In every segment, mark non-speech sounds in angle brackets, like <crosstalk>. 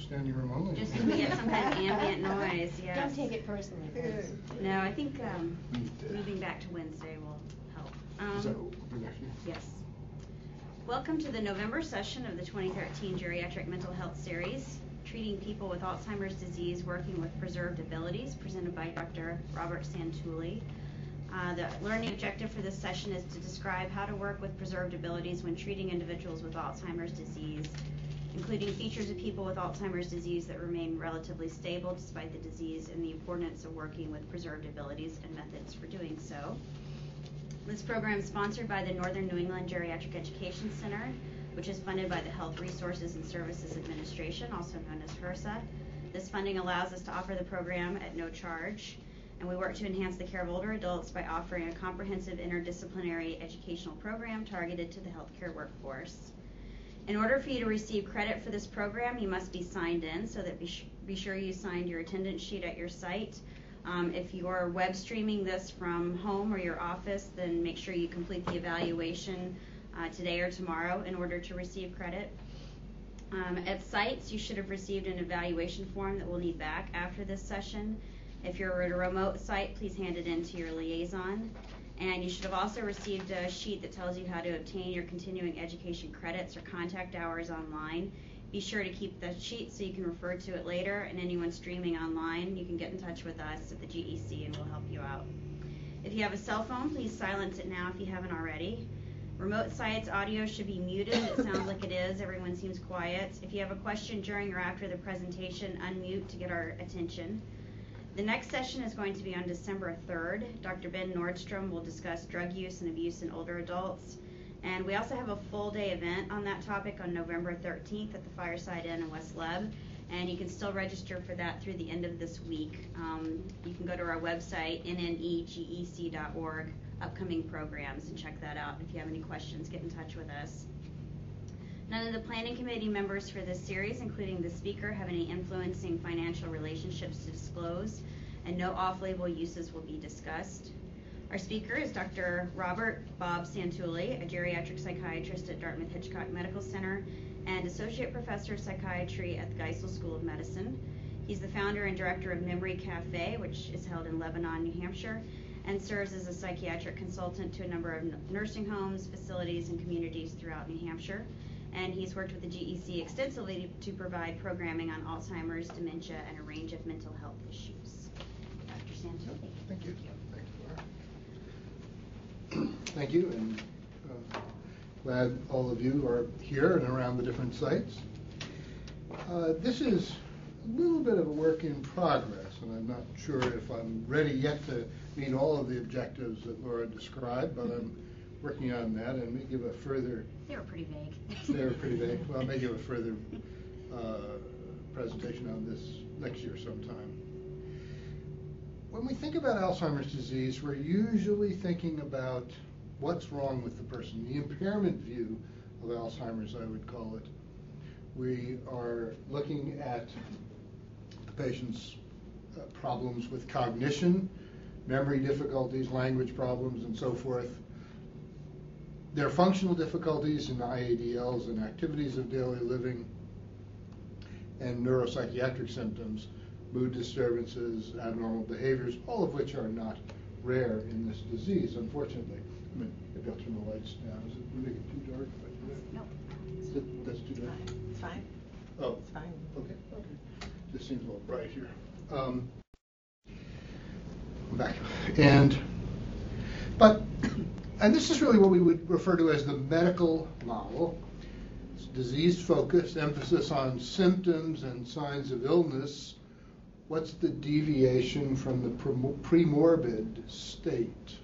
standing room only. Just to get some kind of ambient noise, <laughs> yes. Don't take it personally, folks. No, I think, um, moving back to Wednesday will help. Is that Um, what we're next year? Yes. Welcome to the November session of the 2013 Geriatric Mental Health Series, Treating People with Alzheimer's Disease Working with Preserved Abilities, presented by Dr. Robert Santulli. Uh, The learning objective for this session is to describe how to work with preserved abilities when treating individuals with Alzheimer's disease, including features of people with Alzheimer's disease that remain relatively stable despite the disease and the importance of working with preserved abilities and methods for doing so. This program is sponsored by the Northern New England Geriatric Education Center, which is funded by the Health Resources and Services Administration, also known as HRSA. This funding allows us to offer the program at no charge, and we work to enhance the care of older adults by offering a comprehensive interdisciplinary educational program targeted to the healthcare workforce. In order for you to receive credit for this program, you must be signed in, so that be, sh- be sure you signed your attendance sheet at your site. Um, if you are web streaming this from home or your office, then make sure you complete the evaluation uh, today or tomorrow in order to receive credit. Um, at sites, you should have received an evaluation form that we'll need back after this session. If you're at a remote site, please hand it in to your liaison. And you should have also received a sheet that tells you how to obtain your continuing education credits or contact hours online. Be sure to keep the sheet so you can refer to it later, and anyone streaming online, you can get in touch with us at the GEC and we'll help you out. If you have a cell phone, please silence it now if you haven't already. Remote sites audio should be muted. It sounds like it is. Everyone seems quiet. If you have a question during or after the presentation, unmute to get our attention. The next session is going to be on December 3rd. Dr. Ben Nordstrom will discuss drug use and abuse in older adults. And we also have a full day event on that topic on November 13th at the Fireside Inn in West Leb. And you can still register for that through the end of this week. Um, you can go to our website, nnegec.org, upcoming programs, and check that out. If you have any questions, get in touch with us. None of the planning committee members for this series, including the speaker, have any influencing financial relationships to disclose, and no off-label uses will be discussed. Our speaker is Dr. Robert Bob Santulli, a geriatric psychiatrist at Dartmouth Hitchcock Medical Center and associate professor of psychiatry at the Geisel School of Medicine. He's the founder and director of Memory Cafe, which is held in Lebanon, New Hampshire, and serves as a psychiatric consultant to a number of nursing homes, facilities, and communities throughout New Hampshire. And he's worked with the GEC extensively to provide programming on Alzheimer's, dementia, and a range of mental health issues. Dr. Santulli. Thank you. Thank you, Laura. Thank you, and uh, glad all of you are here and around the different sites. Uh, This is a little bit of a work in progress, and I'm not sure if I'm ready yet to meet all of the objectives that Laura described, but I'm working on that and may give a further They were pretty vague. <laughs> they were pretty vague. Well, I may give a further uh, presentation on this next year sometime. When we think about Alzheimer's disease, we're usually thinking about what's wrong with the person, the impairment view of Alzheimer's, I would call it. We are looking at the patient's uh, problems with cognition, memory difficulties, language problems, and so forth. There are functional difficulties in IADLs and activities of daily living, and neuropsychiatric symptoms, mood disturbances, abnormal behaviors, all of which are not rare in this disease, unfortunately. I mean, maybe I'll turn the lights down. Is it it too dark? No. That? That's too dark? It's fine. Oh. It's fine. Okay, okay. This seems a little bright here. Um, I'm back. And, but, and this is really what we would refer to as the medical model. It's disease-focused, emphasis on symptoms and signs of illness. What's the deviation from the premo- premorbid state?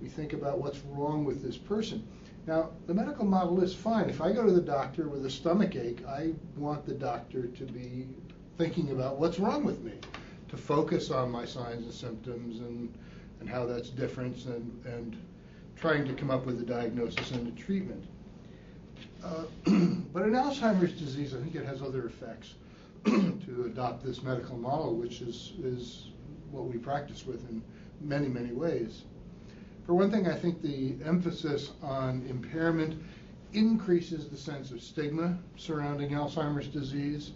We think about what's wrong with this person. Now, the medical model is fine. If I go to the doctor with a stomach ache, I want the doctor to be thinking about what's wrong with me, to focus on my signs and symptoms and, and how that's different and, and trying to come up with a diagnosis and a treatment. Uh, <clears throat> but in Alzheimer's disease, I think it has other effects <clears throat> to adopt this medical model, which is, is what we practice with in many, many ways. For one thing, I think the emphasis on impairment increases the sense of stigma surrounding Alzheimer's disease.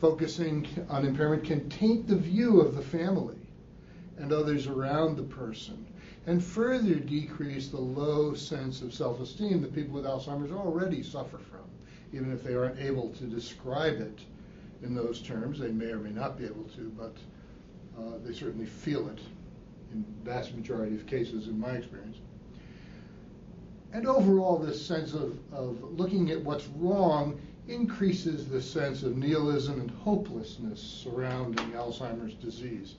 Focusing on impairment can taint the view of the family and others around the person and further decrease the low sense of self esteem that people with Alzheimer's already suffer from, even if they aren't able to describe it in those terms. They may or may not be able to, but uh, they certainly feel it in vast majority of cases, in my experience. And overall, this sense of, of looking at what's wrong increases the sense of nihilism and hopelessness surrounding Alzheimer's disease.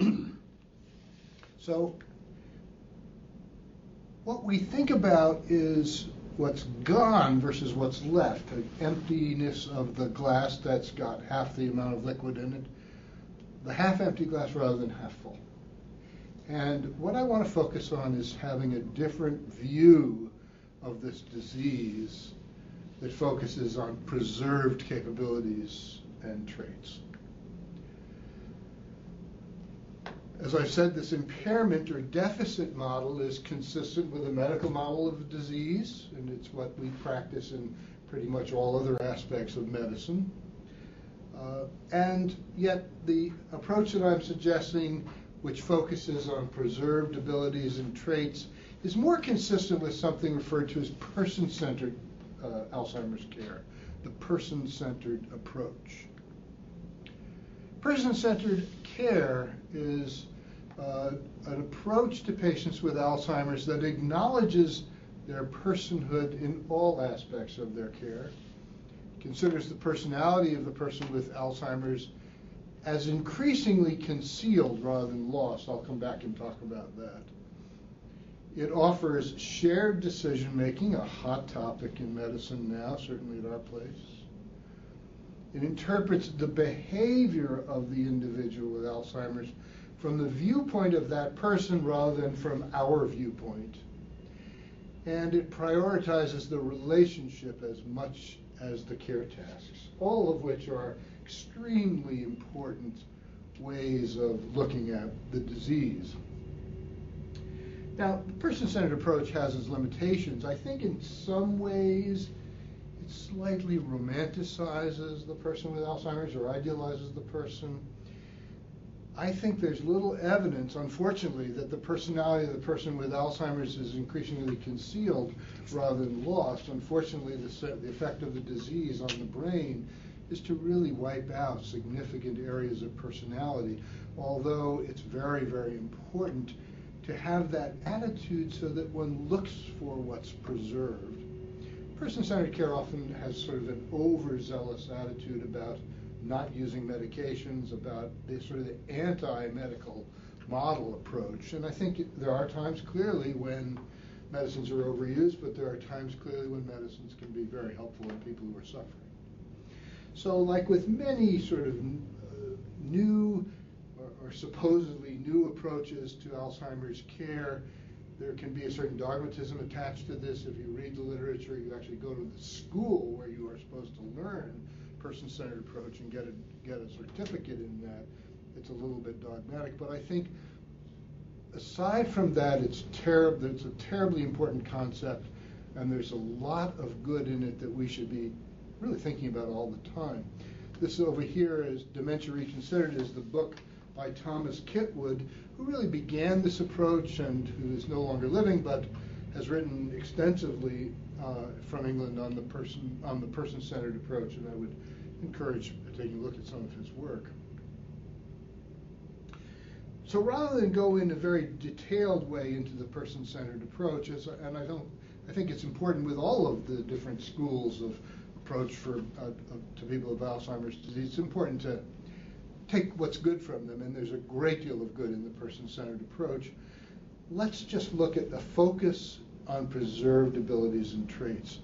<clears throat> so, what we think about is what's gone versus what's left, the emptiness of the glass that's got half the amount of liquid in it, the half empty glass rather than half full. And what I want to focus on is having a different view of this disease that focuses on preserved capabilities and traits. As I've said, this impairment or deficit model is consistent with the medical model of disease, and it's what we practice in pretty much all other aspects of medicine. Uh, and yet, the approach that I'm suggesting, which focuses on preserved abilities and traits, is more consistent with something referred to as person centered uh, Alzheimer's care, the person centered approach. Person centered care is uh, an approach to patients with Alzheimer's that acknowledges their personhood in all aspects of their care, considers the personality of the person with Alzheimer's as increasingly concealed rather than lost. I'll come back and talk about that. It offers shared decision making, a hot topic in medicine now, certainly at our place. It interprets the behavior of the individual with Alzheimer's from the viewpoint of that person rather than from our viewpoint. And it prioritizes the relationship as much as the care tasks, all of which are extremely important ways of looking at the disease. Now, the person-centered approach has its limitations. I think in some ways it slightly romanticizes the person with Alzheimer's or idealizes the person. I think there's little evidence, unfortunately, that the personality of the person with Alzheimer's is increasingly concealed rather than lost. Unfortunately, the, the effect of the disease on the brain is to really wipe out significant areas of personality, although it's very, very important to have that attitude so that one looks for what's preserved. Person-centered care often has sort of an overzealous attitude about not using medications, about the sort of the anti-medical model approach. And I think there are times clearly when medicines are overused, but there are times clearly when medicines can be very helpful in people who are suffering. So, like with many sort of uh, new or, or supposedly new approaches to Alzheimer's care, there can be a certain dogmatism attached to this. If you read the literature, you actually go to the school where you are supposed to learn person-centered approach and get a get a certificate in that. It's a little bit dogmatic, but I think aside from that, it's terrible. It's a terribly important concept, and there's a lot of good in it that we should be really thinking about all the time. This over here is Dementia Reconsidered is the book by Thomas Kitwood, who really began this approach and who is no longer living, but has written extensively uh, from England on the person on the person-centered approach, and I would encourage taking a look at some of his work. So rather than go in a very detailed way into the person-centered approach, as, and I don't, I think it's important with all of the different schools of approach for uh, to people with Alzheimer's disease. It's important to take what's good from them, and there's a great deal of good in the person-centered approach. Let's just look at the focus on preserved abilities and traits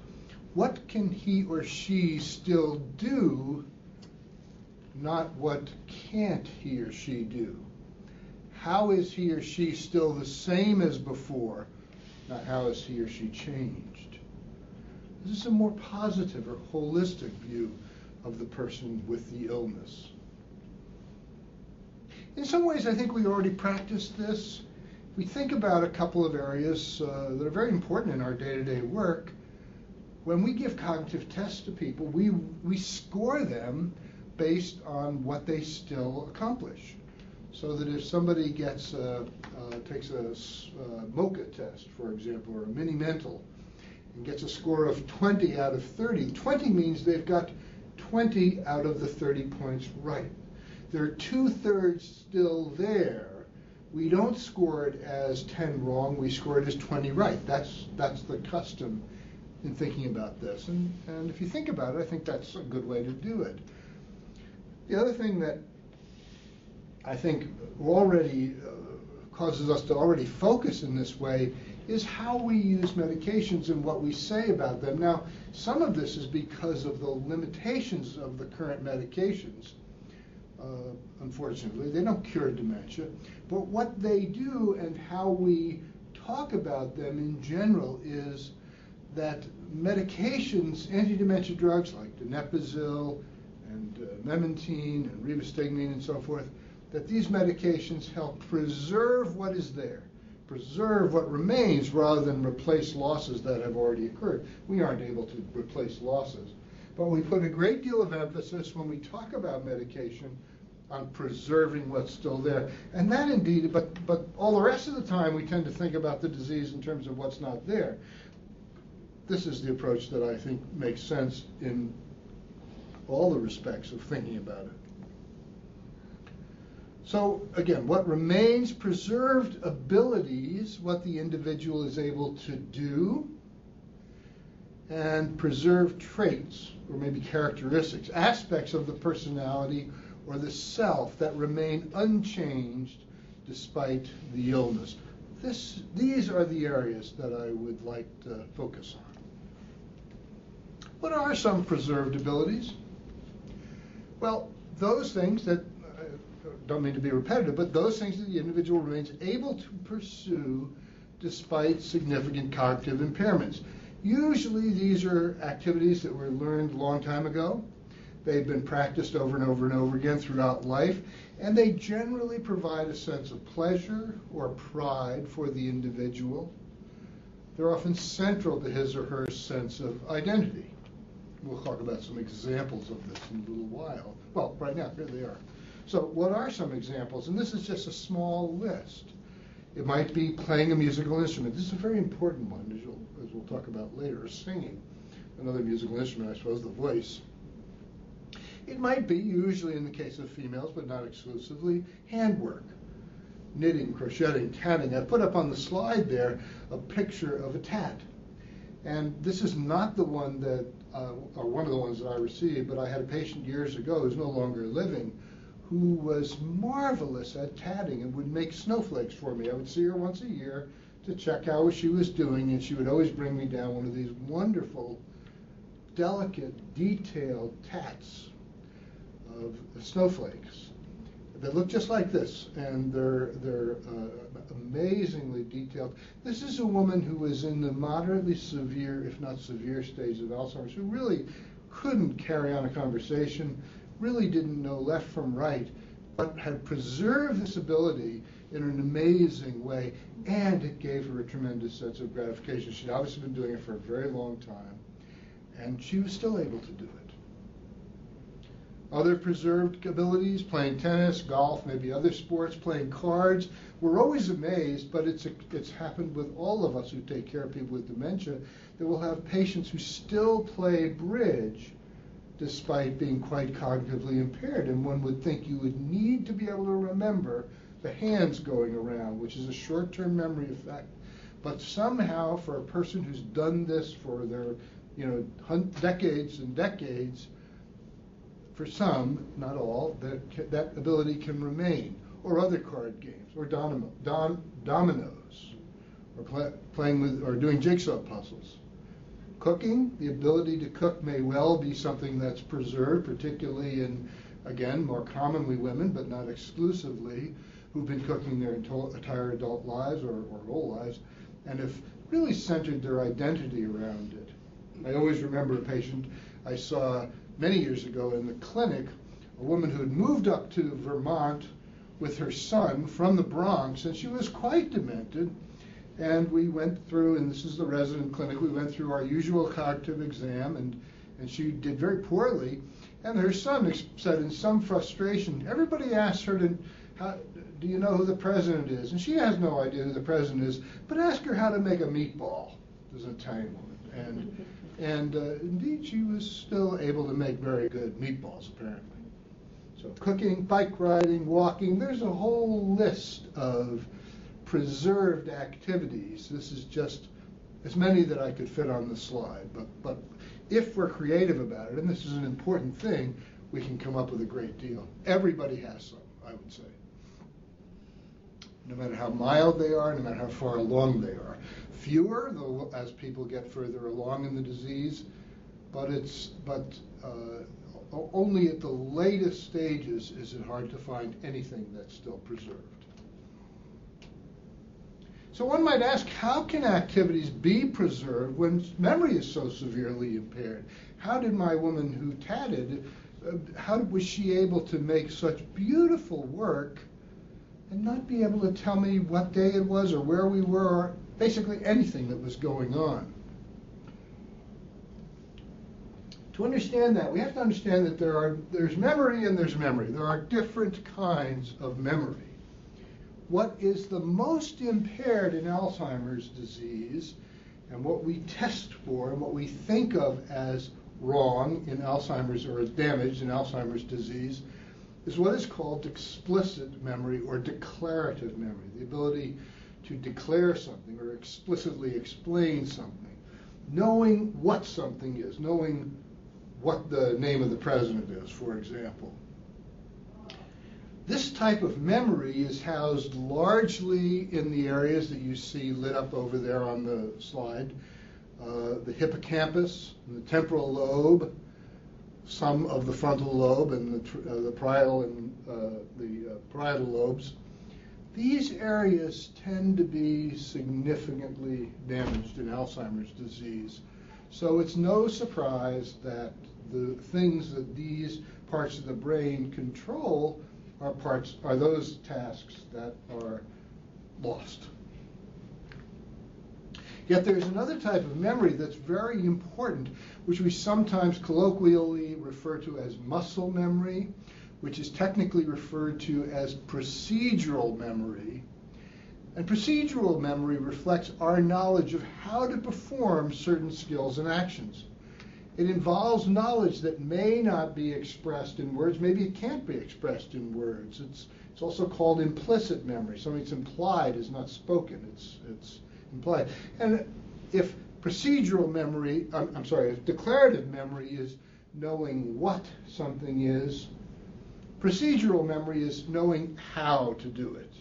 what can he or she still do, not what can't he or she do? How is he or she still the same as before, not how has he or she changed? This is a more positive or holistic view of the person with the illness. In some ways, I think we already practice this. We think about a couple of areas uh, that are very important in our day to day work when we give cognitive tests to people, we, we score them based on what they still accomplish. So that if somebody gets a, uh, takes a, a MOCA test, for example, or a mini mental, and gets a score of 20 out of 30, 20 means they've got 20 out of the 30 points right. There are two thirds still there. We don't score it as 10 wrong, we score it as 20 right. That's, that's the custom in thinking about this. And, and if you think about it, I think that's a good way to do it. The other thing that I think already uh, causes us to already focus in this way is how we use medications and what we say about them. Now, some of this is because of the limitations of the current medications. Uh, unfortunately, they don't cure dementia, but what they do and how we talk about them in general is that medications, anti-dementia drugs like donepezil and uh, memantine and rivastigmine and so forth, that these medications help preserve what is there, preserve what remains rather than replace losses that have already occurred. We aren't able to replace losses. But we put a great deal of emphasis when we talk about medication on preserving what's still there. And that indeed, but, but all the rest of the time we tend to think about the disease in terms of what's not there. This is the approach that I think makes sense in all the respects of thinking about it. So again, what remains preserved abilities, what the individual is able to do, and preserved traits, or maybe characteristics, aspects of the personality or the self that remain unchanged despite the illness. This, these are the areas that I would like to focus on. What are some preserved abilities? Well, those things that uh, don't mean to be repetitive, but those things that the individual remains able to pursue despite significant cognitive impairments. Usually these are activities that were learned a long time ago. They've been practiced over and over and over again throughout life, and they generally provide a sense of pleasure or pride for the individual. They're often central to his or her sense of identity. We'll talk about some examples of this in a little while. Well, right now, here they are. So what are some examples? And this is just a small list. It might be playing a musical instrument. This is a very important one, as, as we'll talk about later, singing. Another musical instrument, I suppose, the voice. It might be, usually in the case of females, but not exclusively, handwork. Knitting, crocheting, tatting. I put up on the slide there a picture of a tat. And this is not the one that, uh, or one of the ones that I received, but I had a patient years ago who's no longer living who was marvelous at tatting and would make snowflakes for me. I would see her once a year to check how she was doing, and she would always bring me down one of these wonderful, delicate, detailed tats of snowflakes that look just like this, and they're they're uh, amazingly detailed. This is a woman who was in the moderately severe, if not severe, stage of Alzheimer's, who really couldn't carry on a conversation really didn't know left from right, but had preserved this ability in an amazing way, and it gave her a tremendous sense of gratification. She'd obviously been doing it for a very long time, and she was still able to do it. Other preserved abilities, playing tennis, golf, maybe other sports, playing cards. We're always amazed, but it's, a, it's happened with all of us who take care of people with dementia, that we'll have patients who still play bridge despite being quite cognitively impaired. And one would think you would need to be able to remember the hands going around, which is a short term memory effect. But somehow, for a person who's done this for their you know, decades and decades, for some, not all, that, that ability can remain. Or other card games, or domino, dom, dominoes, or play, playing with, or doing jigsaw puzzles. Cooking, the ability to cook may well be something that's preserved, particularly in, again, more commonly women, but not exclusively, who've been cooking their entire adult lives or, or whole lives, and have really centered their identity around it. I always remember a patient I saw many years ago in the clinic, a woman who had moved up to Vermont with her son from the Bronx, and she was quite demented And we went through, and this is the resident clinic, we went through our usual cognitive exam, and, and she did very poorly. And her son said in some frustration, everybody asked her to, how, do you know who the president is? And she has no idea who the president is, but ask her how to make a meatball. There's an Italian woman. And, and uh, indeed, she was still able to make very good meatballs, apparently. So cooking, bike riding, walking, there's a whole list of preserved activities. This is just as many that I could fit on the slide. But, but if we're creative about it, and this is an important thing, we can come up with a great deal. Everybody has some, I would say. No matter how mild they are, no matter how far along they are. Fewer as people get further along in the disease, but it's but uh, only at the latest stages is it hard to find anything that's still preserved. So one might ask, how can activities be preserved when memory is so severely impaired? How did my woman who tatted, uh, how was she able to make such beautiful work and not be able to tell me what day it was or where we were, or basically anything that was going on? To understand that, we have to understand that there are there's memory and there's memory. There are different kinds of memory. What is the most impaired in Alzheimer's disease and what we test for and what we think of as wrong in Alzheimer's or as damaged in Alzheimer's disease is what is called explicit memory or declarative memory, the ability to declare something or explicitly explain something, knowing what something is, knowing what the name of the president is, for example. This type of memory is housed largely in the areas that you see lit up over there on the slide uh, the hippocampus, and the temporal lobe, some of the frontal lobe, and the, uh, the parietal and uh, the uh, parietal lobes. These areas tend to be significantly damaged in Alzheimer's disease. So it's no surprise that the things that these parts of the brain control are parts are those tasks that are lost. Yet there's another type of memory that's very important, which we sometimes colloquially refer to as muscle memory, which is technically referred to as procedural memory. And procedural memory reflects our knowledge of how to perform certain skills and actions. It involves knowledge that may not be expressed in words. Maybe it can't be expressed in words. It's, it's also called implicit memory. Something that's implied is not spoken. It's, it's And if procedural memory, I'm, I'm sorry, if declarative memory is knowing what something is, procedural memory is knowing how to do it.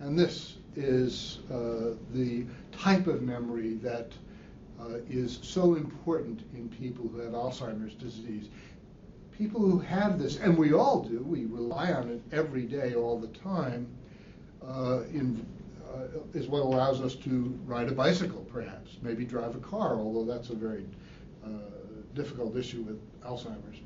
And this is uh, the type of memory that uh, is so important in people who have Alzheimer's disease. People who have this, and we all do, we rely on it every day, all the time, uh, in, is what allows us to ride a bicycle, perhaps, maybe drive a car, although that's a very uh, difficult issue with Alzheimer's.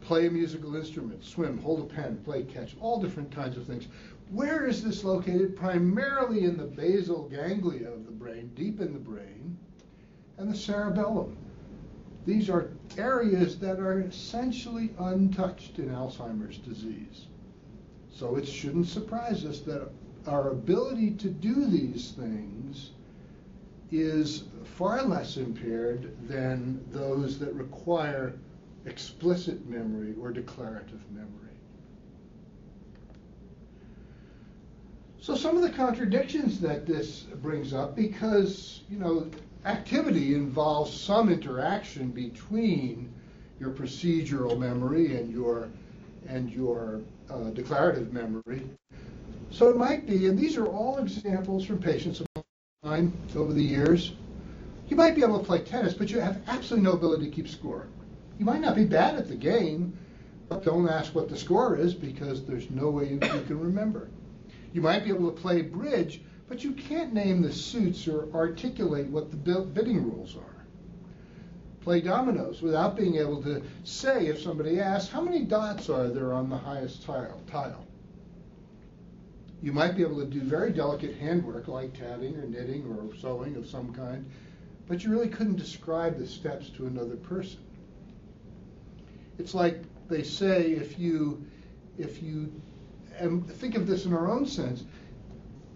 Play a musical instrument, swim, hold a pen, play catch, all different kinds of things. Where is this located? Primarily in the basal ganglia of the brain, deep in the brain and the cerebellum. These are areas that are essentially untouched in Alzheimer's disease. So it shouldn't surprise us that our ability to do these things is far less impaired than those that require explicit memory or declarative memory. So some of the contradictions that this brings up, because, you know, activity involves some interaction between your procedural memory and your and your uh, declarative memory. So it might be, and these are all examples from patients of mine over the years. You might be able to play tennis, but you have absolutely no ability to keep score. You might not be bad at the game, but don't ask what the score is because there's no way you, can remember. You might be able to play bridge, but you can't name the suits or articulate what the bidding rules are. Play dominoes without being able to say, if somebody asks, how many dots are there on the highest tile? tile? You might be able to do very delicate handwork like tatting or knitting or sewing of some kind, but you really couldn't describe the steps to another person. It's like they say if you if you and think of this in our own sense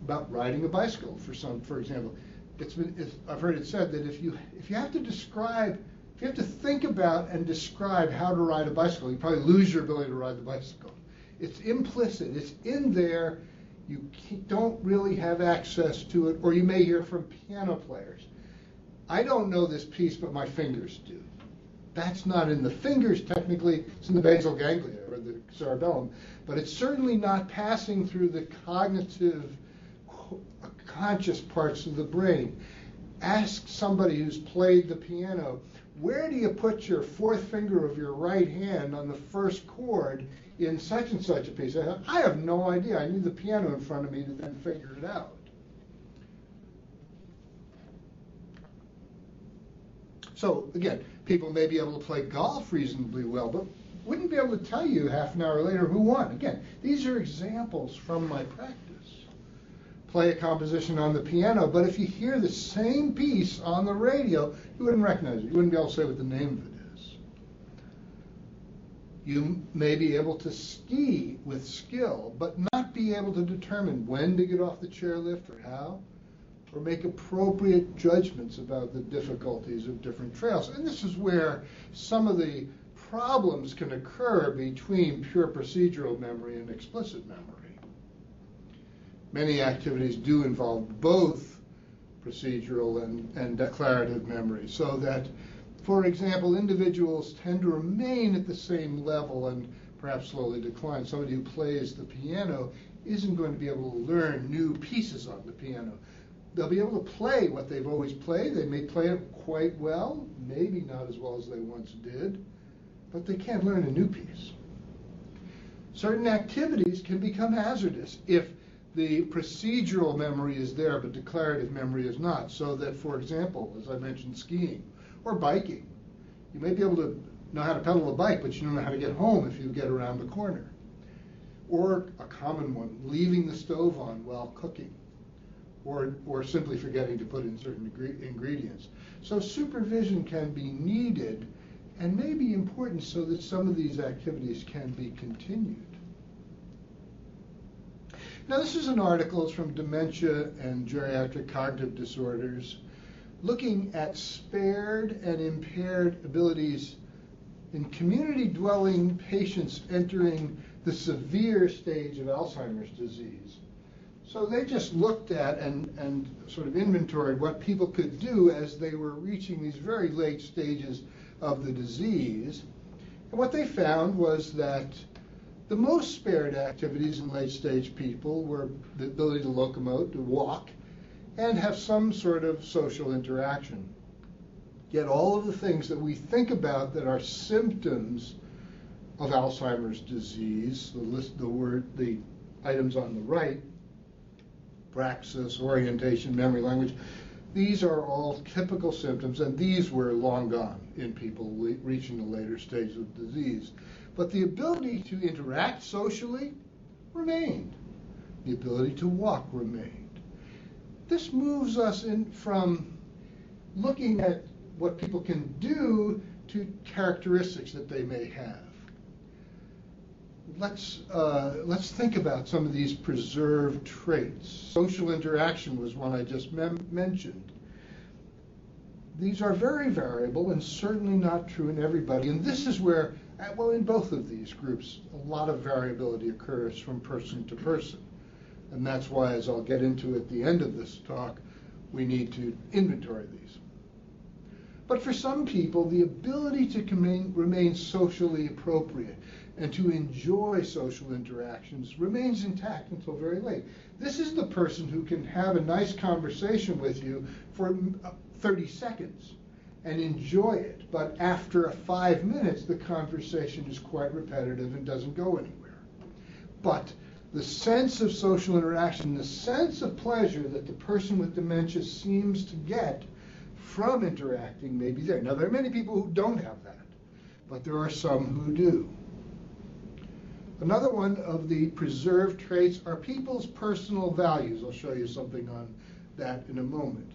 about riding a bicycle for some for example. It's been it's, I've heard it said that if you if you have to describe if you have to think about and describe how to ride a bicycle you probably lose your ability to ride the bicycle. It's implicit. It's in there you don't really have access to it or you may hear from piano players. I don't know this piece but my fingers do. That's not in the fingers technically, it's in the basal ganglia or the cerebellum, but it's certainly not passing through the cognitive, conscious parts of the brain. Ask somebody who's played the piano, where do you put your fourth finger of your right hand on the first chord in such and such a piece? I have no idea. I need the piano in front of me to then figure it out. So again, people may be able to play golf reasonably well, but wouldn't be able to tell you half an hour later who won. Again, these are examples from my practice. Play a composition on the piano, but if you hear the same piece on the radio, you wouldn't recognize it. You wouldn't be able to say what the name of it. You may be able to ski with skill, but not be able to determine when to get off the chairlift or how or make appropriate judgments about the difficulties of different trails. And this is where some of the problems can occur between pure procedural memory and explicit memory. Many activities do involve both procedural and, and declarative memory, so that, for example, individuals tend to remain at the same level and perhaps slowly decline. Somebody who plays the piano isn't going to be able to learn new pieces on the piano they'll be able to play what they've always played. They may play it quite well, maybe not as well as they once did, but they can't learn a new piece. Certain activities can become hazardous if the procedural memory is there, but declarative memory is not. So that, for example, as I mentioned, skiing or biking, you may be able to know how to pedal a bike, but you don't know how to get home if you get around the corner. Or a common one, leaving the stove on while cooking or, or simply forgetting to put in certain ingredients. So supervision can be needed and may be important so that some of these activities can be continued. Now, this is an article it's from Dementia and Geriatric Cognitive Disorders, looking at spared and impaired abilities in community dwelling patients entering the severe stage of Alzheimer's disease. So they just looked at and, and sort of inventoried what people could do as they were reaching these very late stages of the disease. And what they found was that the most spared activities in late stage people were the ability to locomote, to walk, and have some sort of social interaction. Yet all of the things that we think about that are symptoms of Alzheimer's disease, the list, the word, the items on the right, praxis, orientation, memory, language. These are all typical symptoms, and these were long gone in people reaching the later stage of disease. But the ability to interact socially remained. The ability to walk remained. This moves us in from looking at what people can do to characteristics that they may have let's uh, let's think about some of these preserved traits. Social interaction was one I just mentioned. These are very variable and certainly not true in everybody. And this is where, uh, well, in both of these groups, a lot of variability occurs from person to person. And that's why, as I'll get into at the end of this talk, we need to inventory these. But for some people, the ability to remain socially appropriate, and to enjoy social interactions remains intact until very late. This is the person who can have a nice conversation with you for uh, 30 seconds and enjoy it, but after five minutes, the conversation is quite repetitive and doesn't go anywhere. But the sense of social interaction, the sense of pleasure that the person with dementia seems to get from interacting may be there. Now, there are many people who don't have that, but there are some who do. Another one of the preserved traits are people's personal values. I'll show you something on that in a moment.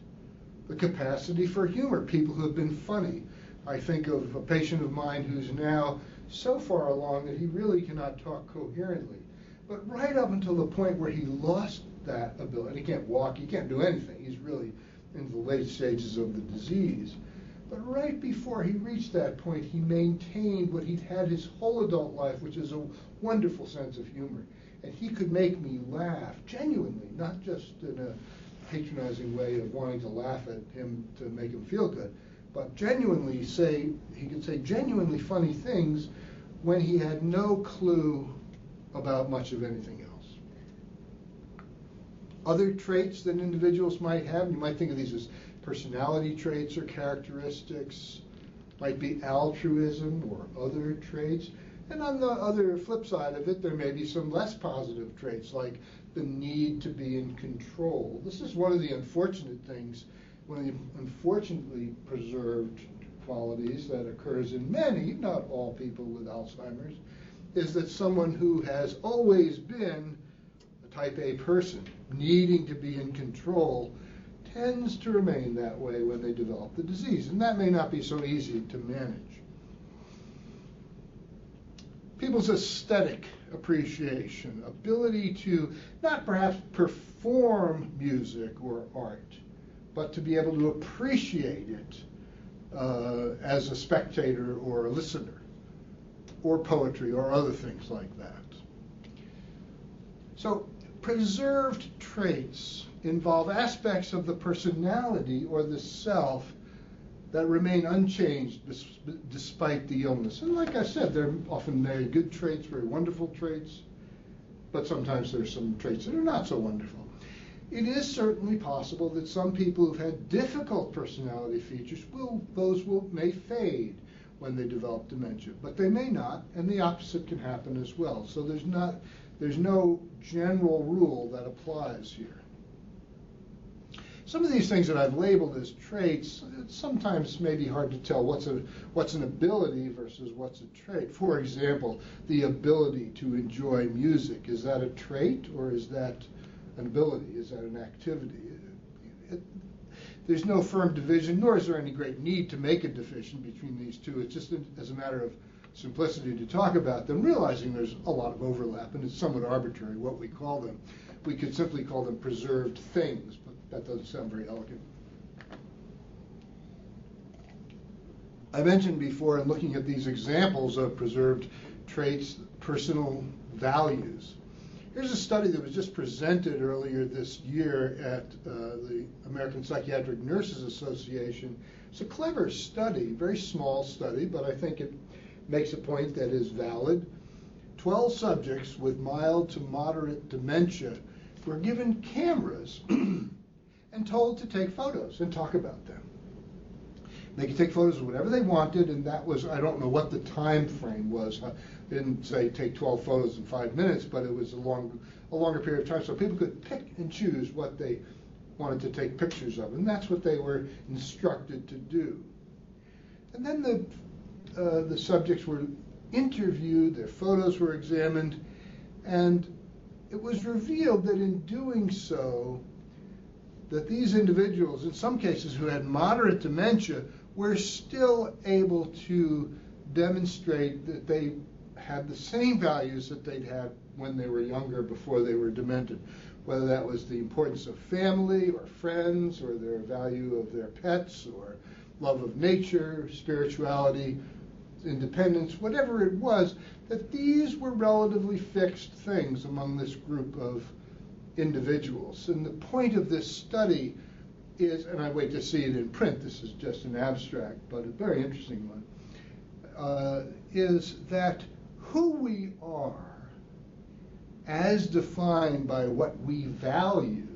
The capacity for humor, people who have been funny. I think of a patient of mine who's now so far along that he really cannot talk coherently. But right up until the point where he lost that ability, he can't walk, he can't do anything. He's really in the late stages of the disease. But right before he reached that point, he maintained what he'd had his whole adult life, which is a wonderful sense of humor. And he could make me laugh genuinely, not just in a patronizing way of wanting to laugh at him to make him feel good, but genuinely say, he could say genuinely funny things when he had no clue about much of anything else. Other traits that individuals might have, you might think of these as personality traits or characteristics, might be altruism or other traits. And on the other flip side of it, there may be some less positive traits like the need to be in control. This is one of the unfortunate things, one of the unfortunately preserved qualities that occurs in many, not all people with Alzheimer's, is that someone who has always been a type A person, needing to be in control, tends to remain that way when they develop the disease. And that may not be so easy to manage. People's aesthetic appreciation, ability to not perhaps perform music or art, but to be able to appreciate it uh, as a spectator or a listener, or poetry or other things like that. So, preserved traits involve aspects of the personality or the self that remain unchanged despite the illness. And like I said, they're often very good traits, very wonderful traits, but sometimes there's some traits that are not so wonderful. It is certainly possible that some people who've had difficult personality features will those will may fade when they develop dementia, but they may not, and the opposite can happen as well. So there's not there's no general rule that applies here. Some of these things that I've labeled as traits, sometimes may be hard to tell what's a what's an ability versus what's a trait. For example, the ability to enjoy music is that a trait or is that an ability? Is that an activity? It, there's no firm division, nor is there any great need to make a division between these two. It's just as a matter of simplicity to talk about them, realizing there's a lot of overlap, and it's somewhat arbitrary what we call them. We could simply call them preserved things, but that doesn't sound very elegant. I mentioned before in looking at these examples of preserved traits, personal values. Here's a study that was just presented earlier this year at uh, the American Psychiatric Nurses Association. It's a clever study, very small study, but I think it makes a point that is valid. 12 subjects with mild to moderate dementia were given cameras <clears throat> and told to take photos and talk about them. They could take photos of whatever they wanted, and that was, I don't know what the time frame was. Didn't say take 12 photos in five minutes, but it was a, long, a longer period of time. So people could pick and choose what they wanted to take pictures of, and that's what they were instructed to do. And then the, uh, the subjects were interviewed, their photos were examined, and it was revealed that in doing so, that these individuals, in some cases who had moderate dementia, were still able to demonstrate that they had the same values that they'd had when they were younger before they were demented, whether that was the importance of family or friends or their value of their pets or love of nature, spirituality, independence, whatever it was, that these were relatively fixed things among this group of individuals. And the point of this study is, and I wait to see it in print, this is just an abstract, but a very interesting one, uh, is that who we are as defined by what we value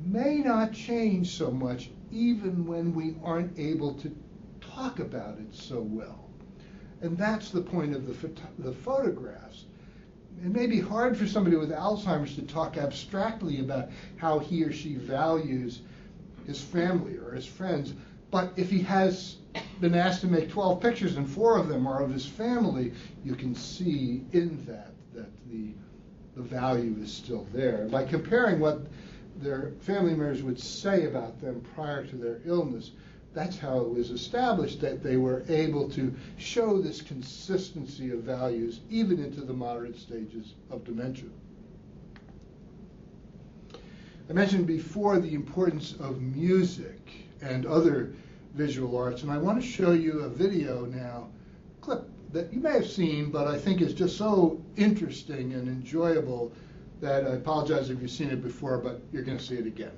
may not change so much even when we aren't able to talk about it so well. And that's the point of the, photo- the photographs it may be hard for somebody with Alzheimer's to talk abstractly about how he or she values his family or his friends, but if he has been asked to make 12 pictures and four of them are of his family, you can see in that that the, the value is still there. By comparing what their family members would say about them prior to their illness, that's how it was established that they were able to show this consistency of values even into the moderate stages of dementia. I mentioned before the importance of music and other visual arts, and I want to show you a video now, clip that you may have seen, but I think is just so interesting and enjoyable that I apologize if you've seen it before, but you're going to see it again.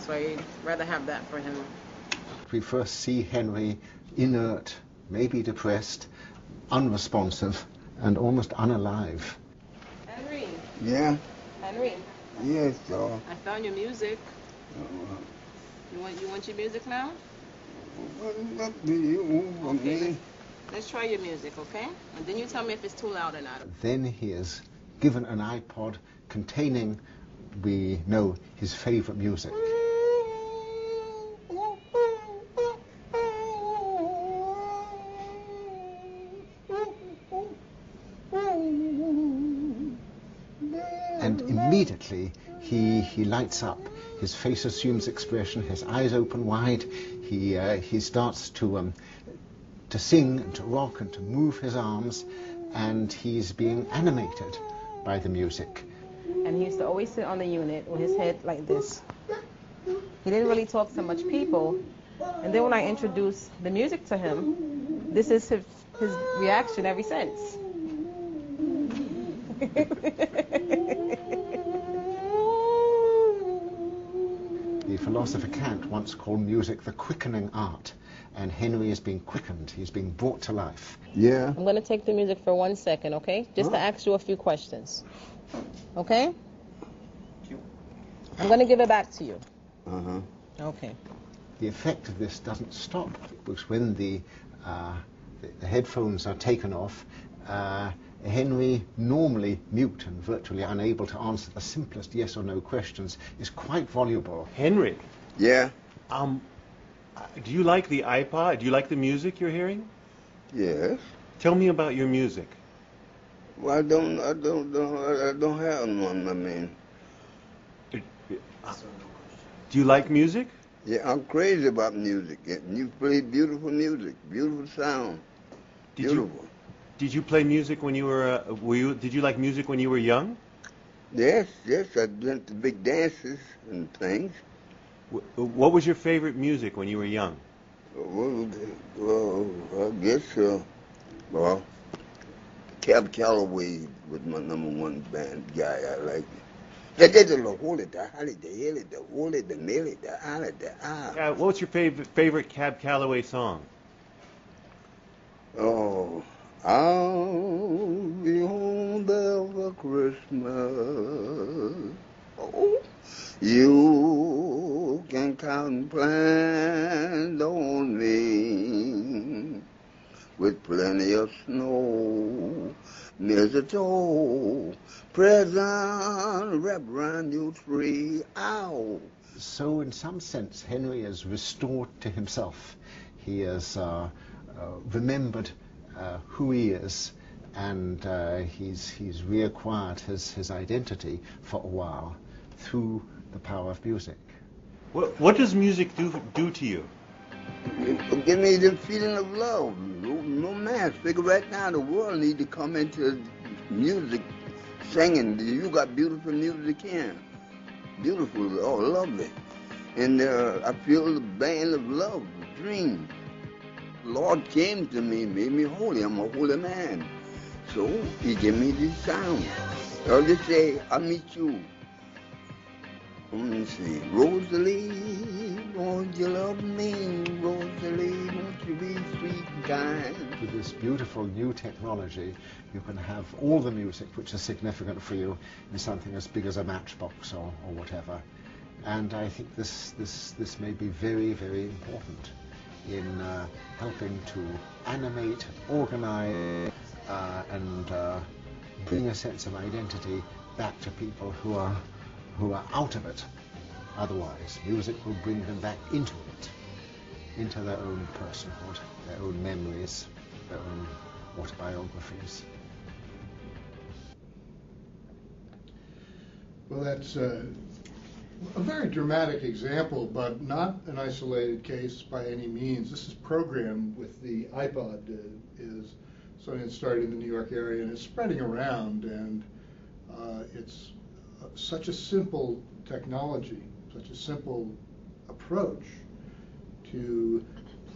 So I'd rather have that for him. We first see Henry inert, maybe depressed, unresponsive, and almost unalive. Henry, Yeah, Henry, yes, sir. I found your music. Uh, You want you want your music now? Okay. Let's try your music, okay? And then you tell me if it's too loud or not. Then he is given an iPod containing, we know, his favorite music. And immediately he, he lights up. His face assumes expression, his eyes open wide. He, uh, he starts to, um, to sing and to rock and to move his arms, and he's being animated by the music. And he used to always sit on the unit with his head like this. He didn't really talk to much people. And then when I introduced the music to him, this is his, his reaction ever since. <laughs> The philosopher Kant once called music the quickening art, and Henry is being quickened, he's being brought to life. Yeah. I'm going to take the music for one second, okay? Just to ask you a few questions. Okay? I'm going to give it back to you. Uh huh. Okay. The effect of this doesn't stop, because when the, uh, the, the headphones are taken off, uh, Henry, normally mute and virtually unable to answer the simplest yes or no questions, is quite voluble. Henry, Yeah. um, uh, do you like the iPod? Do you like the music you're hearing? Yes. Tell me about your music. Well, I don't. I don't. don't I don't have one. I mean. Do you like music? Yeah, I'm crazy about music. You play beautiful music, beautiful sound, Did beautiful. you did you play music when you were uh, were you did you like music when you were young? Yes, yes. I went to big dances and things. What was your favorite music when you were young? Well, well I guess. Uh, well, Cab Calloway was my number one band guy. I liked it. They did the holy, the holly, the hilly, the holy, the milly, the holly, the ah. Uh, what was your favorite favorite Cab Calloway song? Oh, I'll be home Christmas. Oh, you can count on me with plenty of snow, mistletoe, present wrapped around your tree. Ow. So, in some sense, Henry is restored to himself. He is uh, uh, remembered uh, who he is, and uh, he's, he's reacquired his, his identity for a while through the power of music. What what does music do do to you? It Give me the feeling of love. No, no man. Figure right now the world need to come into music, singing. You got beautiful music here. Beautiful, oh, lovely. And uh, I feel the band of love, dream. Lord came to me, made me holy. I'm a holy man. So he gave me this sound. I'll just say, I meet you. Let me see. Rosalie, won't you love me? Rosalie, won't you be sweet and kind? With this beautiful new technology, you can have all the music which is significant for you in something as big as a matchbox or, or whatever. And I think this, this, this may be very, very important in uh, helping to animate, organize, uh, and uh, bring a sense of identity back to people who are, who are out of it. Otherwise, music will bring them back into it. into their own personhood, their own memories, their own autobiographies. Well, that's uh, a very dramatic example, but not an isolated case by any means. This is programmed with the iPod. Uh, is something that started in the New York area and it's spreading around, and uh, it's uh, such a simple technology, such a simple approach to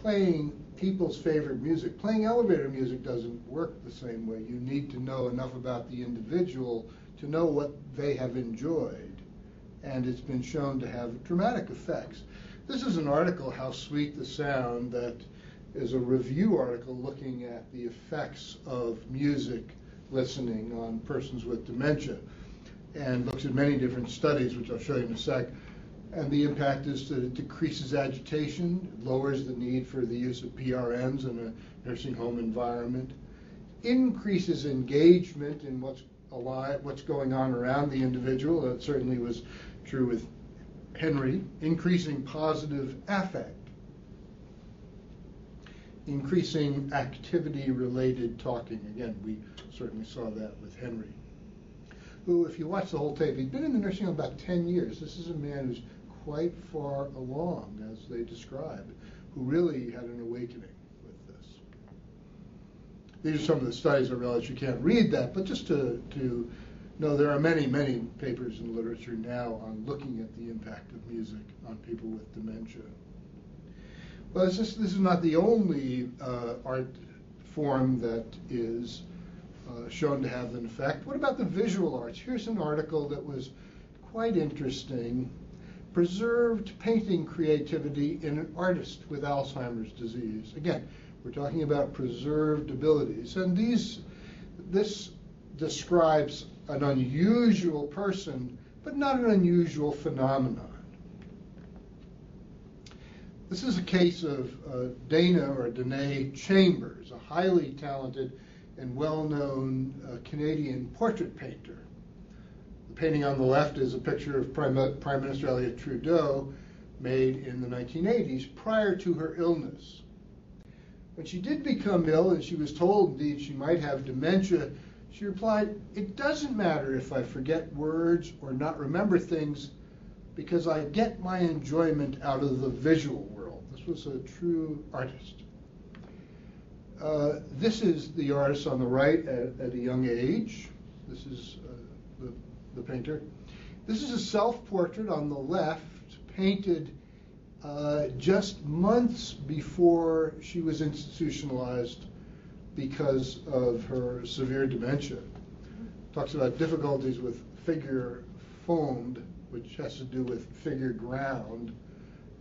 playing people's favorite music. Playing elevator music doesn't work the same way. You need to know enough about the individual to know what they have enjoyed. And it's been shown to have dramatic effects. This is an article, How Sweet the Sound, that is a review article looking at the effects of music listening on persons with dementia and looks at many different studies, which I'll show you in a sec. And the impact is that it decreases agitation, lowers the need for the use of PRNs in a nursing home environment, increases engagement in what's alive, what's going on around the individual. That certainly was true with Henry, increasing positive affect, increasing activity related talking. Again, we certainly saw that with Henry. Who, if you watch the whole tape, he'd been in the nursing home about 10 years. This is a man who's quite far along, as they describe, who really had an awakening with this. These are some of the studies. I realize you can't read that, but just to, to know there are many, many papers in literature now on looking at the impact of music on people with dementia. Well, just, this is not the only uh, art form that is uh, shown to have an effect. What about the visual arts? Here's an article that was quite interesting preserved painting creativity in an artist with Alzheimer's disease. Again, we're talking about preserved abilities, and these this describes an unusual person, but not an unusual phenomenon. This is a case of uh, Dana or Danae Chambers, a highly talented and well-known uh, Canadian portrait painter. The painting on the left is a picture of Prime, Prime Minister Elliott Trudeau made in the 1980s prior to her illness. When she did become ill and she was told indeed she might have dementia, she replied, It doesn't matter if I forget words or not remember things because I get my enjoyment out of the visual world. This was a true artist. Uh, this is the artist on the right at, at a young age. This is uh, the the painter. This is a self-portrait on the left, painted uh, just months before she was institutionalized because of her severe dementia. Talks about difficulties with figure foamed, which has to do with figure ground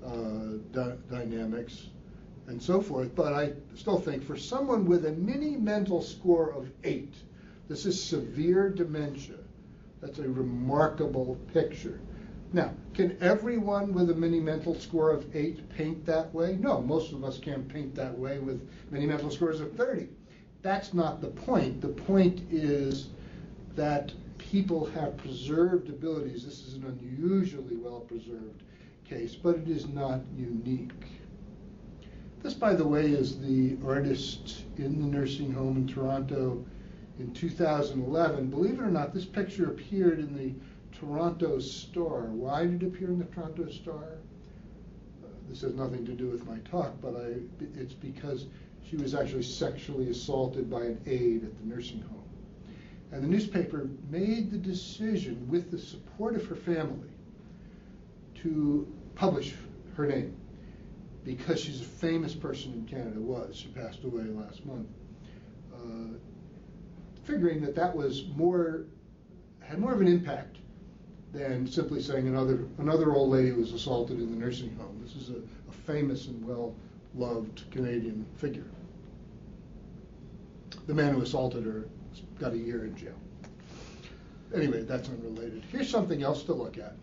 uh, dynamics and so forth. But I still think for someone with a mini mental score of eight, this is severe dementia that's a remarkable picture. Now, can everyone with a mini mental score of 8 paint that way? No, most of us can't paint that way with mini mental scores of 30. That's not the point. The point is that people have preserved abilities. This is an unusually well preserved case, but it is not unique. This, by the way, is the artist in the nursing home in Toronto in 2011. Believe it or not, this picture appeared in the Toronto Star. Why did it appear in the Toronto Star? Uh, this has nothing to do with my talk, but I, it's because she was actually sexually assaulted by an aide at the nursing home. And the newspaper made the decision, with the support of her family, to publish her name because she's a famous person in Canada. Was she passed away last month? Uh, figuring that that was more had more of an impact than simply saying another another old lady was assaulted in the nursing home. This is a, a famous and well loved Canadian figure. The man who assaulted her got a year in jail. Anyway, that's unrelated. Here's something else to look at.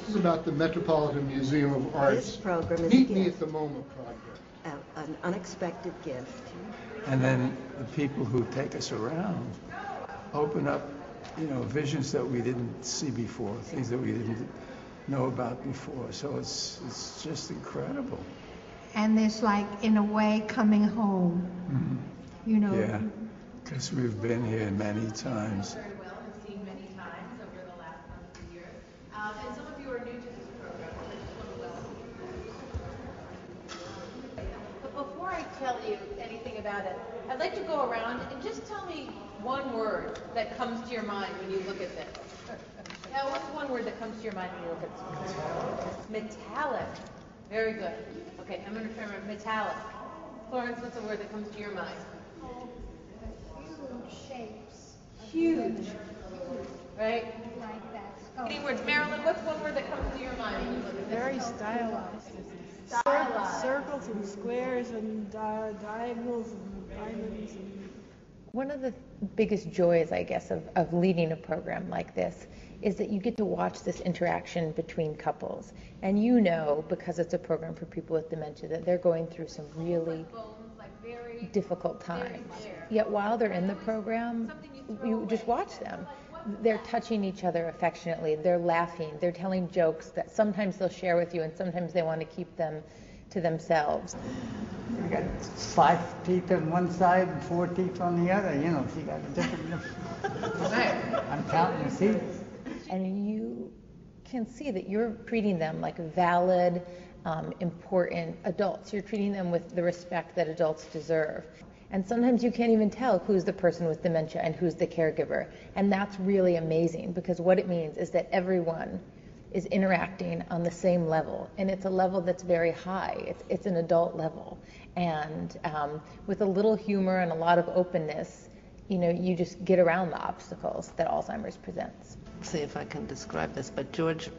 This is about the Metropolitan Museum of Art's This program is Meet a Me at the MoMA project. a- an unexpected gift. And then the people who take us around open up, you know, visions that we didn't see before, things that we didn't know about before. So it's it's just incredible. And it's like, in a way, coming home. Mm-hmm. You know, Yeah, because we've been here many times. very well and seen many times over the last number of years. Um, and some of you are new to this program, I just want to welcome you. But before I tell you anything about it, I'd like to go around and just tell me one word that comes to your mind when you look at this. Now, what's one word that comes to your mind when you look at this? Metallic. Very good. Okay, I'm going to remember metallic. Florence, what's a word that comes to your mind? Huge shapes Huge. Right? like that. Any words? Marilyn, what's one word that comes to your mind when you look at this? Very stylized. Stylized. Circles and squares and di- diagonals and diamonds and One of the biggest joys, I guess, of, of leading a program like this is that you get to watch this interaction between couples. And you know, because it's a program for people with dementia, that they're going through some really difficult times. Yet while they're in the program, you just watch them. They're touching each other affectionately, they're laughing, they're telling jokes that sometimes they'll share with you and sometimes they want to keep them to themselves. You got five teeth on one side and four teeth on the other, you know, so you got a different. I'm counting the teeth. And you can see that you're treating them like valid, um, important adults. You're treating them with the respect that adults deserve. And sometimes you can't even tell who's the person with dementia and who's the caregiver. And that's really amazing because what it means is that everyone is interacting on the same level. And it's a level that's very high, it's, it's an adult level. And um, with a little humor and a lot of openness, you know, you just get around the obstacles that Alzheimer's presents. See if I can describe this, but George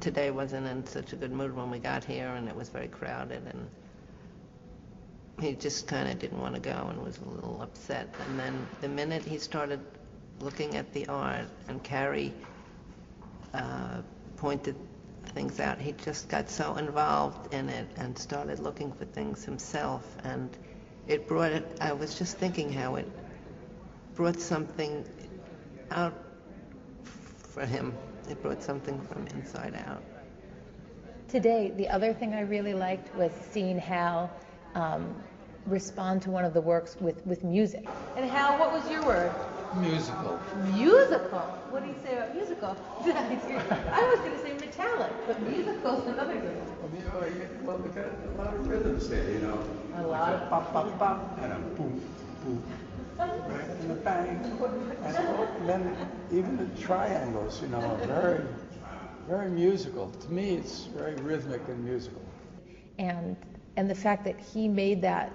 today wasn't in such a good mood when we got here, and it was very crowded, and he just kind of didn't want to go and was a little upset. And then the minute he started looking at the art, and Carrie uh, pointed things out, he just got so involved in it and started looking for things himself, and it brought it. I was just thinking how it brought something out for him. It brought something from inside out. Today, the other thing I really liked was seeing Hal um, respond to one of the works with, with music. And Hal, what was your word? Musical. Musical. What do you say about musical? <laughs> I was going to say metallic, but musical is another good one. Well, we got a lot of rhythms there, you know. A lot of pop, pop, pop, and a boom, boom, right, and a bang. And then even the triangles, you know, are very, very musical. To me, it's very rhythmic and musical. And, and the fact that he made that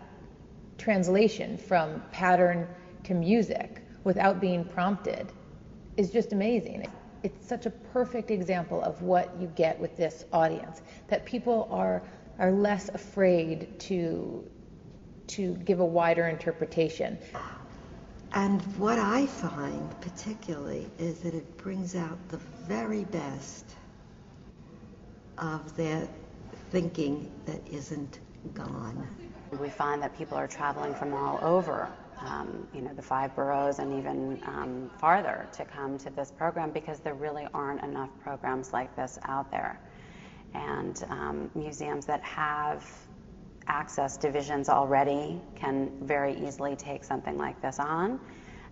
translation from pattern to music without being prompted is just amazing. It's such a perfect example of what you get with this audience that people are are less afraid to to give a wider interpretation. And what I find particularly is that it brings out the very best of their thinking that isn't gone. We find that people are traveling from all over, um, you know, the five boroughs and even um, farther to come to this program because there really aren't enough programs like this out there. And um, museums that have access divisions already can very easily take something like this on.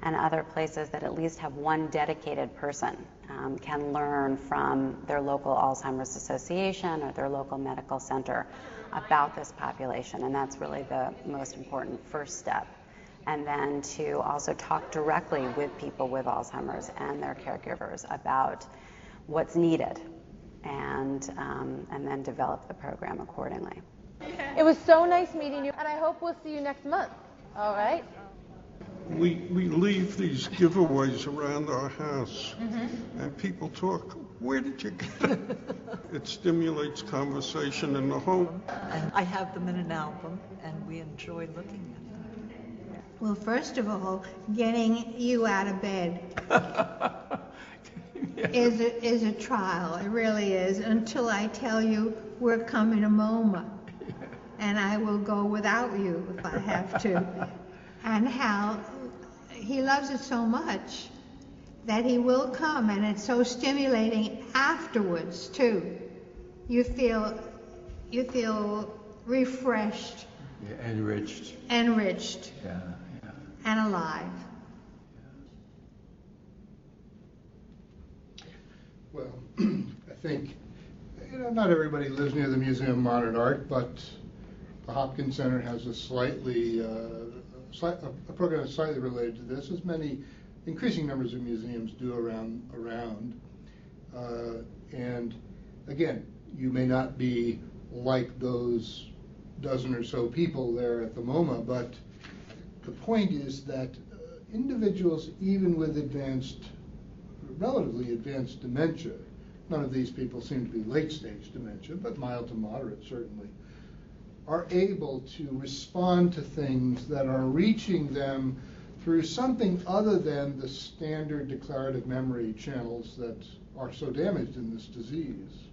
And other places that at least have one dedicated person um, can learn from their local Alzheimer's Association or their local medical center about this population. And that's really the most important first step. And then to also talk directly with people with Alzheimer's and their caregivers about what's needed and, um, and then develop the program accordingly. <laughs> It was so nice meeting you, and I hope we'll see you next month. All right? We, we leave these giveaways around our house, Mm-hmm. and people talk, where did you get it? <laughs> It stimulates conversation in the home. And I have them in an album, and we enjoy looking at them. Well, first of all, getting you out of bed <laughs> is a, is a trial. It really is. Until I tell you we're coming a MoMA, and I will go without you if I have to. And Hal, he loves it so much that he will come, and it's so stimulating afterwards too. you feel you feel refreshed, Yeah, enriched. enriched, Yeah, yeah. and alive. Well, <clears throat> I think, you know, not everybody lives near the Museum of Modern Art, but the Hopkins Center has a slightly, uh, a program that's slightly related to this, as many increasing numbers of museums do around around. Uh, and again, you may not be like those dozen or so people there at the MoMA, but the point is that uh, individuals, even with advanced, relatively advanced dementia, none of these people seem to be late stage dementia, but mild to moderate certainly, are able to respond to things that are reaching them through something other than the standard declarative memory channels that are so damaged in this disease.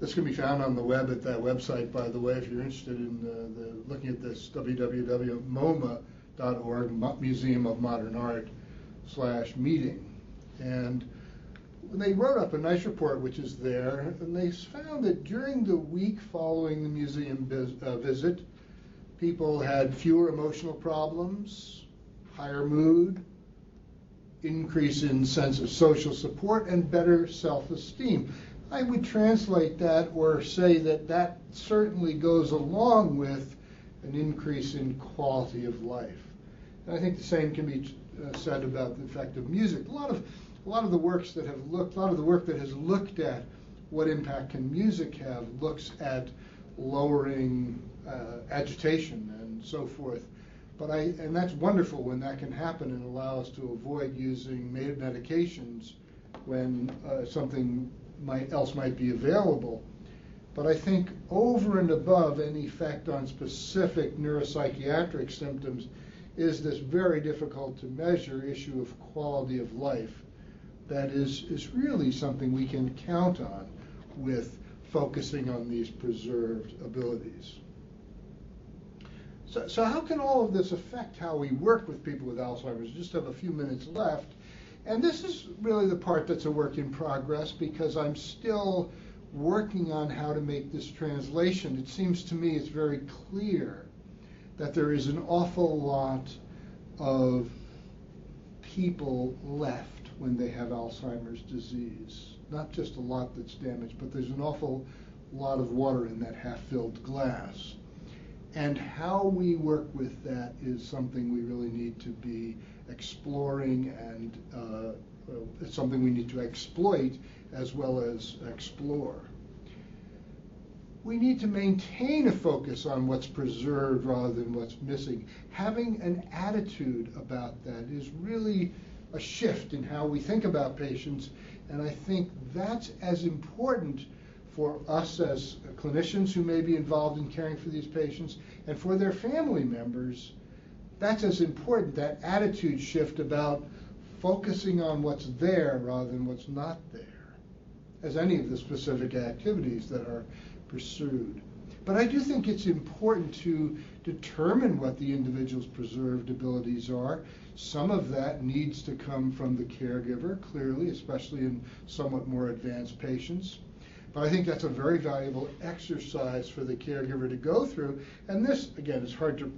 This can be found on the web at that website, by the way, if you're interested in the, the looking at this www.moma.org, Museum of Modern Art slash meeting. And they wrote up a nice report, which is there, and they found that during the week following the museum uh, visit, people had fewer emotional problems, higher mood, increase in sense of social support, and better self-esteem. I would translate that or say that that certainly goes along with an increase in quality of life. And I think the same can be uh, said about the effect of music. A lot of a lot of the works that have looked, a lot of the work that has looked at what impact can music have looks at lowering uh, agitation and so forth. But I, and that's wonderful when that can happen and allow us to avoid using medications when uh, something might, else might be available. But I think over and above any effect on specific neuropsychiatric symptoms is this very difficult to measure issue of quality of life that is, is really something we can count on with focusing on these preserved abilities. So, so how can all of this affect how we work with people with Alzheimer's? We Just have a few minutes left. And this is really the part that's a work in progress because I'm still working on how to make this translation. It seems to me it's very clear that there is an awful lot of people left when they have Alzheimer's disease. Not just a lot that's damaged, but there's an awful lot of water in that half filled glass. And how we work with that is something we really need to be exploring and uh, it's something we need to exploit as well as explore. We need to maintain a focus on what's preserved rather than what's missing. Having an attitude about that is really a shift in how we think about patients, and I think that's as important for us as clinicians who may be involved in caring for these patients and for their family members. That's as important, that attitude shift about focusing on what's there rather than what's not there, as any of the specific activities that are pursued. But I do think it's important to determine what the individual's preserved abilities are. Some of that needs to come from the caregiver, clearly, especially in somewhat more advanced patients. But I think that's a very valuable exercise for the caregiver to go through. And this, again, is hard to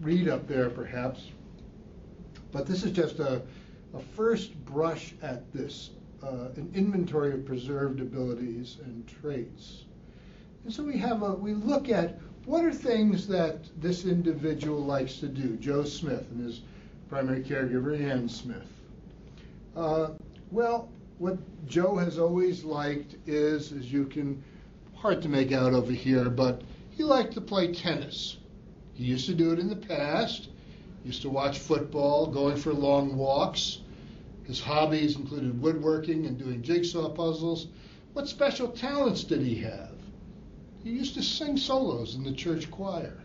read up there perhaps, but this is just a, a first brush at this, uh, an inventory of preserved abilities and traits. And so we have a, we look at what are things that this individual likes to do, Joe Smith and his primary caregiver, Ann Smith. Uh, well, what Joe has always liked is, as you can, hard to make out over here, but he liked to play tennis. He used to do it in the past. Used to watch football, going for long walks. His hobbies included woodworking and doing jigsaw puzzles. What special talents did he have? He used to sing solos in the church choir.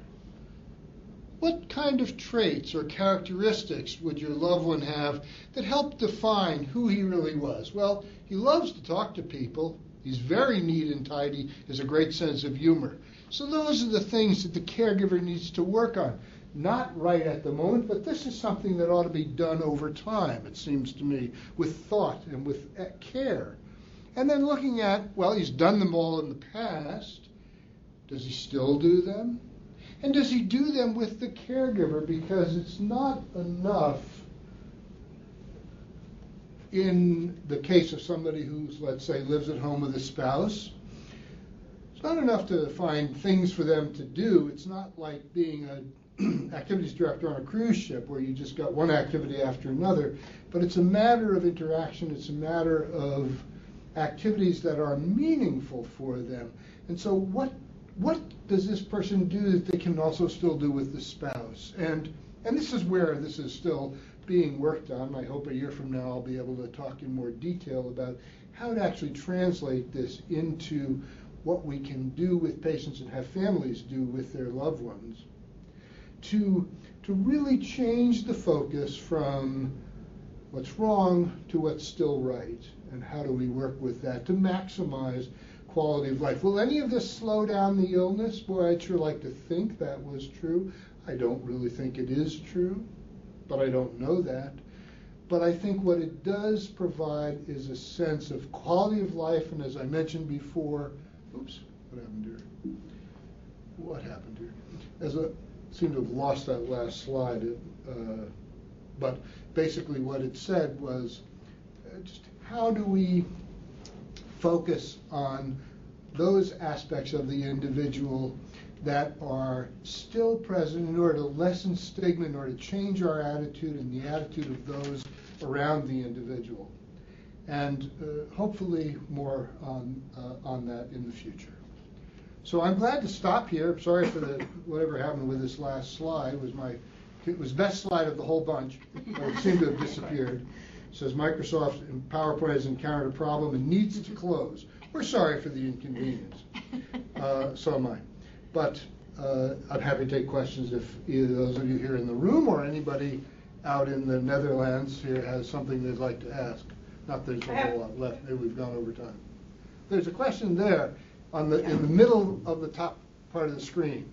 What kind of traits or characteristics would your loved one have that help define who he really was? Well, he loves to talk to people. He's very neat and tidy, has a great sense of humor. So those are the things that the caregiver needs to work on. Not right at the moment, but this is something that ought to be done over time, it seems to me, with thought and with care. And then looking at, well, he's done them all in the past. Does he still do them? And does he do them with the caregiver? Because it's not enough in the case of somebody who's, let's say, lives at home with a spouse. It's not enough to find things for them to do. It's not like being a <clears throat> activities director on a cruise ship where you just got one activity after another, but it's a matter of interaction, it's a matter of activities that are meaningful for them. And so what what does this person do that they can also still do with the spouse? And and this is where this is still being worked on. I hope a year from now I'll be able to talk in more detail about how to actually translate this into what we can do with patients and have families do with their loved ones to, to really change the focus from what's wrong to what's still right. And how do we work with that to maximize quality of life? Will any of this slow down the illness? Boy, I'd sure like to think that was true. I don't really think it is true, but I don't know that. But I think what it does provide is a sense of quality of life, and as I mentioned before, oops, what happened here? What happened here? As a seem to have lost that last slide. Uh, but basically, what it said was uh, just how do we focus on those aspects of the individual that are still present in order to lessen stigma, in order to change our attitude and the attitude of those around the individual. And uh, hopefully more on, uh, on that in the future. So I'm glad to stop here. Sorry for the whatever happened with this last slide. It was my it was best slide of the whole bunch. it seemed to have disappeared. It says Microsoft PowerPoint has encountered a problem and needs to close. We're sorry for the inconvenience. <laughs> Uh, so am I. But uh, I'm happy to take questions if either those of you here in the room or anybody out in the Netherlands here has something they'd like to ask. Not that there's a whole lot left. Maybe we've gone over time. There's a question there on the in the middle of the top part of the screen.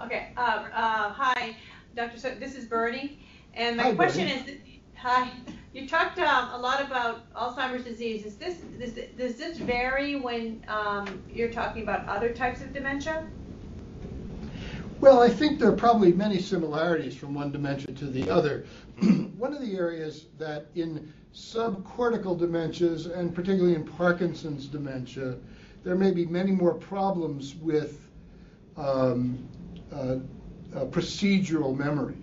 Okay. Uh, uh, hi, Dr. So this is Bernie, and my Hi, question Bernie. is, hi. You talked um, a lot about Alzheimer's disease. Is this does, does this vary when um, you're talking about other types of dementia? Well, I think there are probably many similarities from one dementia to the other. <clears throat> one of the areas that in subcortical dementias, and particularly in Parkinson's dementia, there may be many more problems with um, uh, uh, procedural memory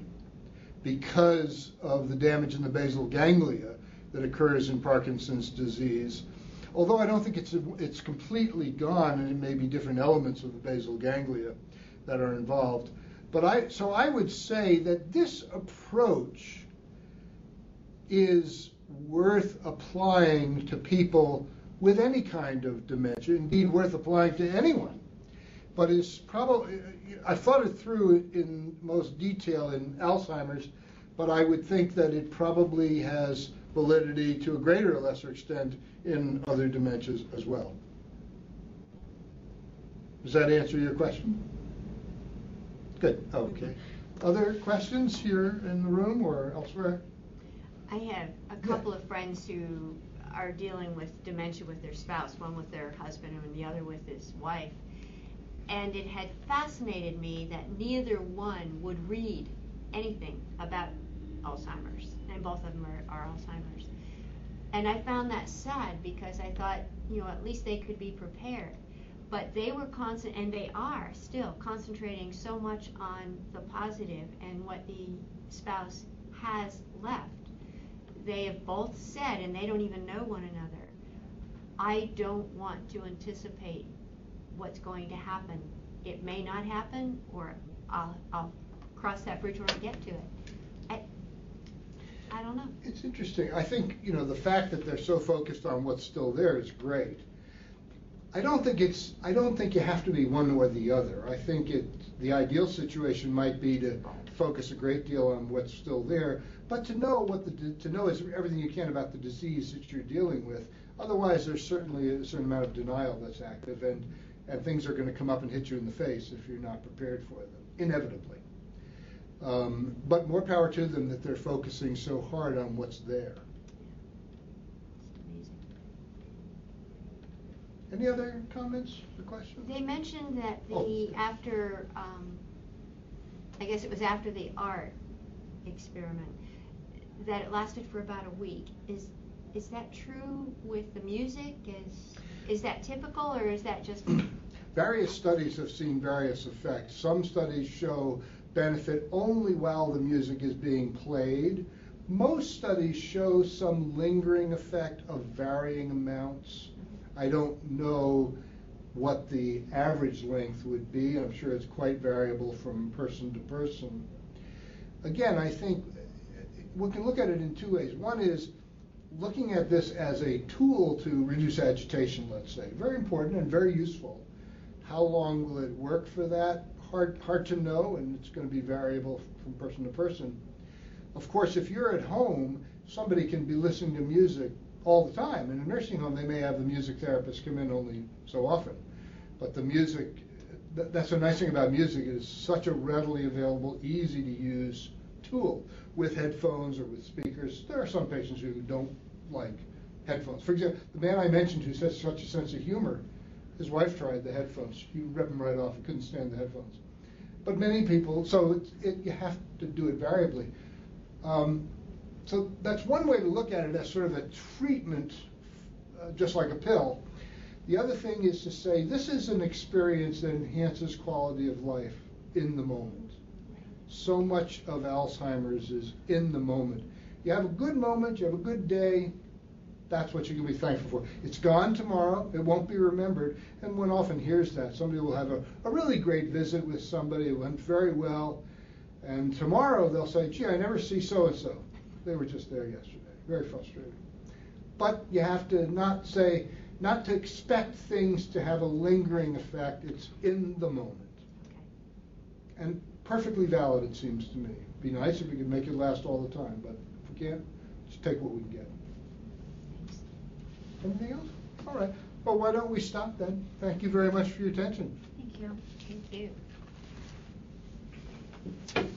because of the damage in the basal ganglia that occurs in Parkinson's disease. Although I don't think it's it's completely gone, and it may be different elements of the basal ganglia that are involved. But I so I would say that this approach is worth applying to people with any kind of dementia, indeed worth applying to anyone. But it's probably, I thought it through in most detail in Alzheimer's, but I would think that it probably has validity to a greater or lesser extent in other dementias as well. Does that answer your question? Good, okay. Other questions here in the room or elsewhere? I have a couple of friends who are dealing with dementia with their spouse, one with their husband and the other with his wife. And it had fascinated me that neither one would read anything about Alzheimer's, and both of them are, are Alzheimer's. And I found that sad because I thought, you know, at least they could be prepared. But they were constant, and they are still concentrating so much on the positive and what the spouse has left they have both said, and they don't even know one another, I don't want to anticipate what's going to happen. It may not happen, or I'll, I'll cross that bridge when I get to it. I, I don't know. It's interesting. I think, you know, the fact that they're so focused on what's still there is great. I don't think it's I don't think you have to be one or the other. I think it the ideal situation might be to focus a great deal on what's still there, but to know what the to know is everything you can about the disease that you're dealing with. Otherwise, there's certainly a certain amount of denial that's active, and and things are going to come up and hit you in the face if you're not prepared for them, inevitably. Um, but more power to them that they're focusing so hard on what's there. Any other comments or questions? They mentioned that Oh. the, after, um, I guess it was after the art experiment, that it lasted for about a week. Is, is that true with the music? Is, is that typical or is that just, <clears throat> Various studies have seen various effects. Some studies show benefit only while the music is being played. Most studies show some lingering effect of varying amounts. I don't know what the average length would be. I'm sure it's quite variable from person to person. Again, I think we can look at it in two ways. One is looking at this as a tool to reduce agitation, let's say. Very important and very useful. How long will it work for that? Hard, hard to know, and it's going to be variable from person to person. Of course, if you're at home, somebody can be listening to music all the time. In a nursing home, they may have the music therapist come in only so often. But the music, th- that's the nice thing about music, is such a readily available, easy to use tool with headphones or with speakers. There are some patients who don't like headphones. For example, the man I mentioned who has such a sense of humor, his wife tried the headphones. He ripped them right off. He couldn't stand the headphones. But many people, so it's, it, you have to do it variably. Um, so that's one way to look at it as sort of a treatment, uh, just like a pill. The other thing is to say this is an experience that enhances quality of life in the moment. So much of Alzheimer's is in the moment. You have a good moment, you have a good day, that's what you can be thankful for. It's gone tomorrow, it won't be remembered, and one often hears that. Somebody will have a, a really great visit with somebody, it went very well, and tomorrow they'll say, gee, I never see so and so. They were just there yesterday. Very frustrating. But you have to not say, not to expect things to have a lingering effect. It's in the moment. And perfectly valid, it seems to me. Be nice if we could make it last all the time, but if we can't, just take what we can get. Anything else? All right. Well, why don't we stop then? Thank you very much for your attention. thank you. Thank you.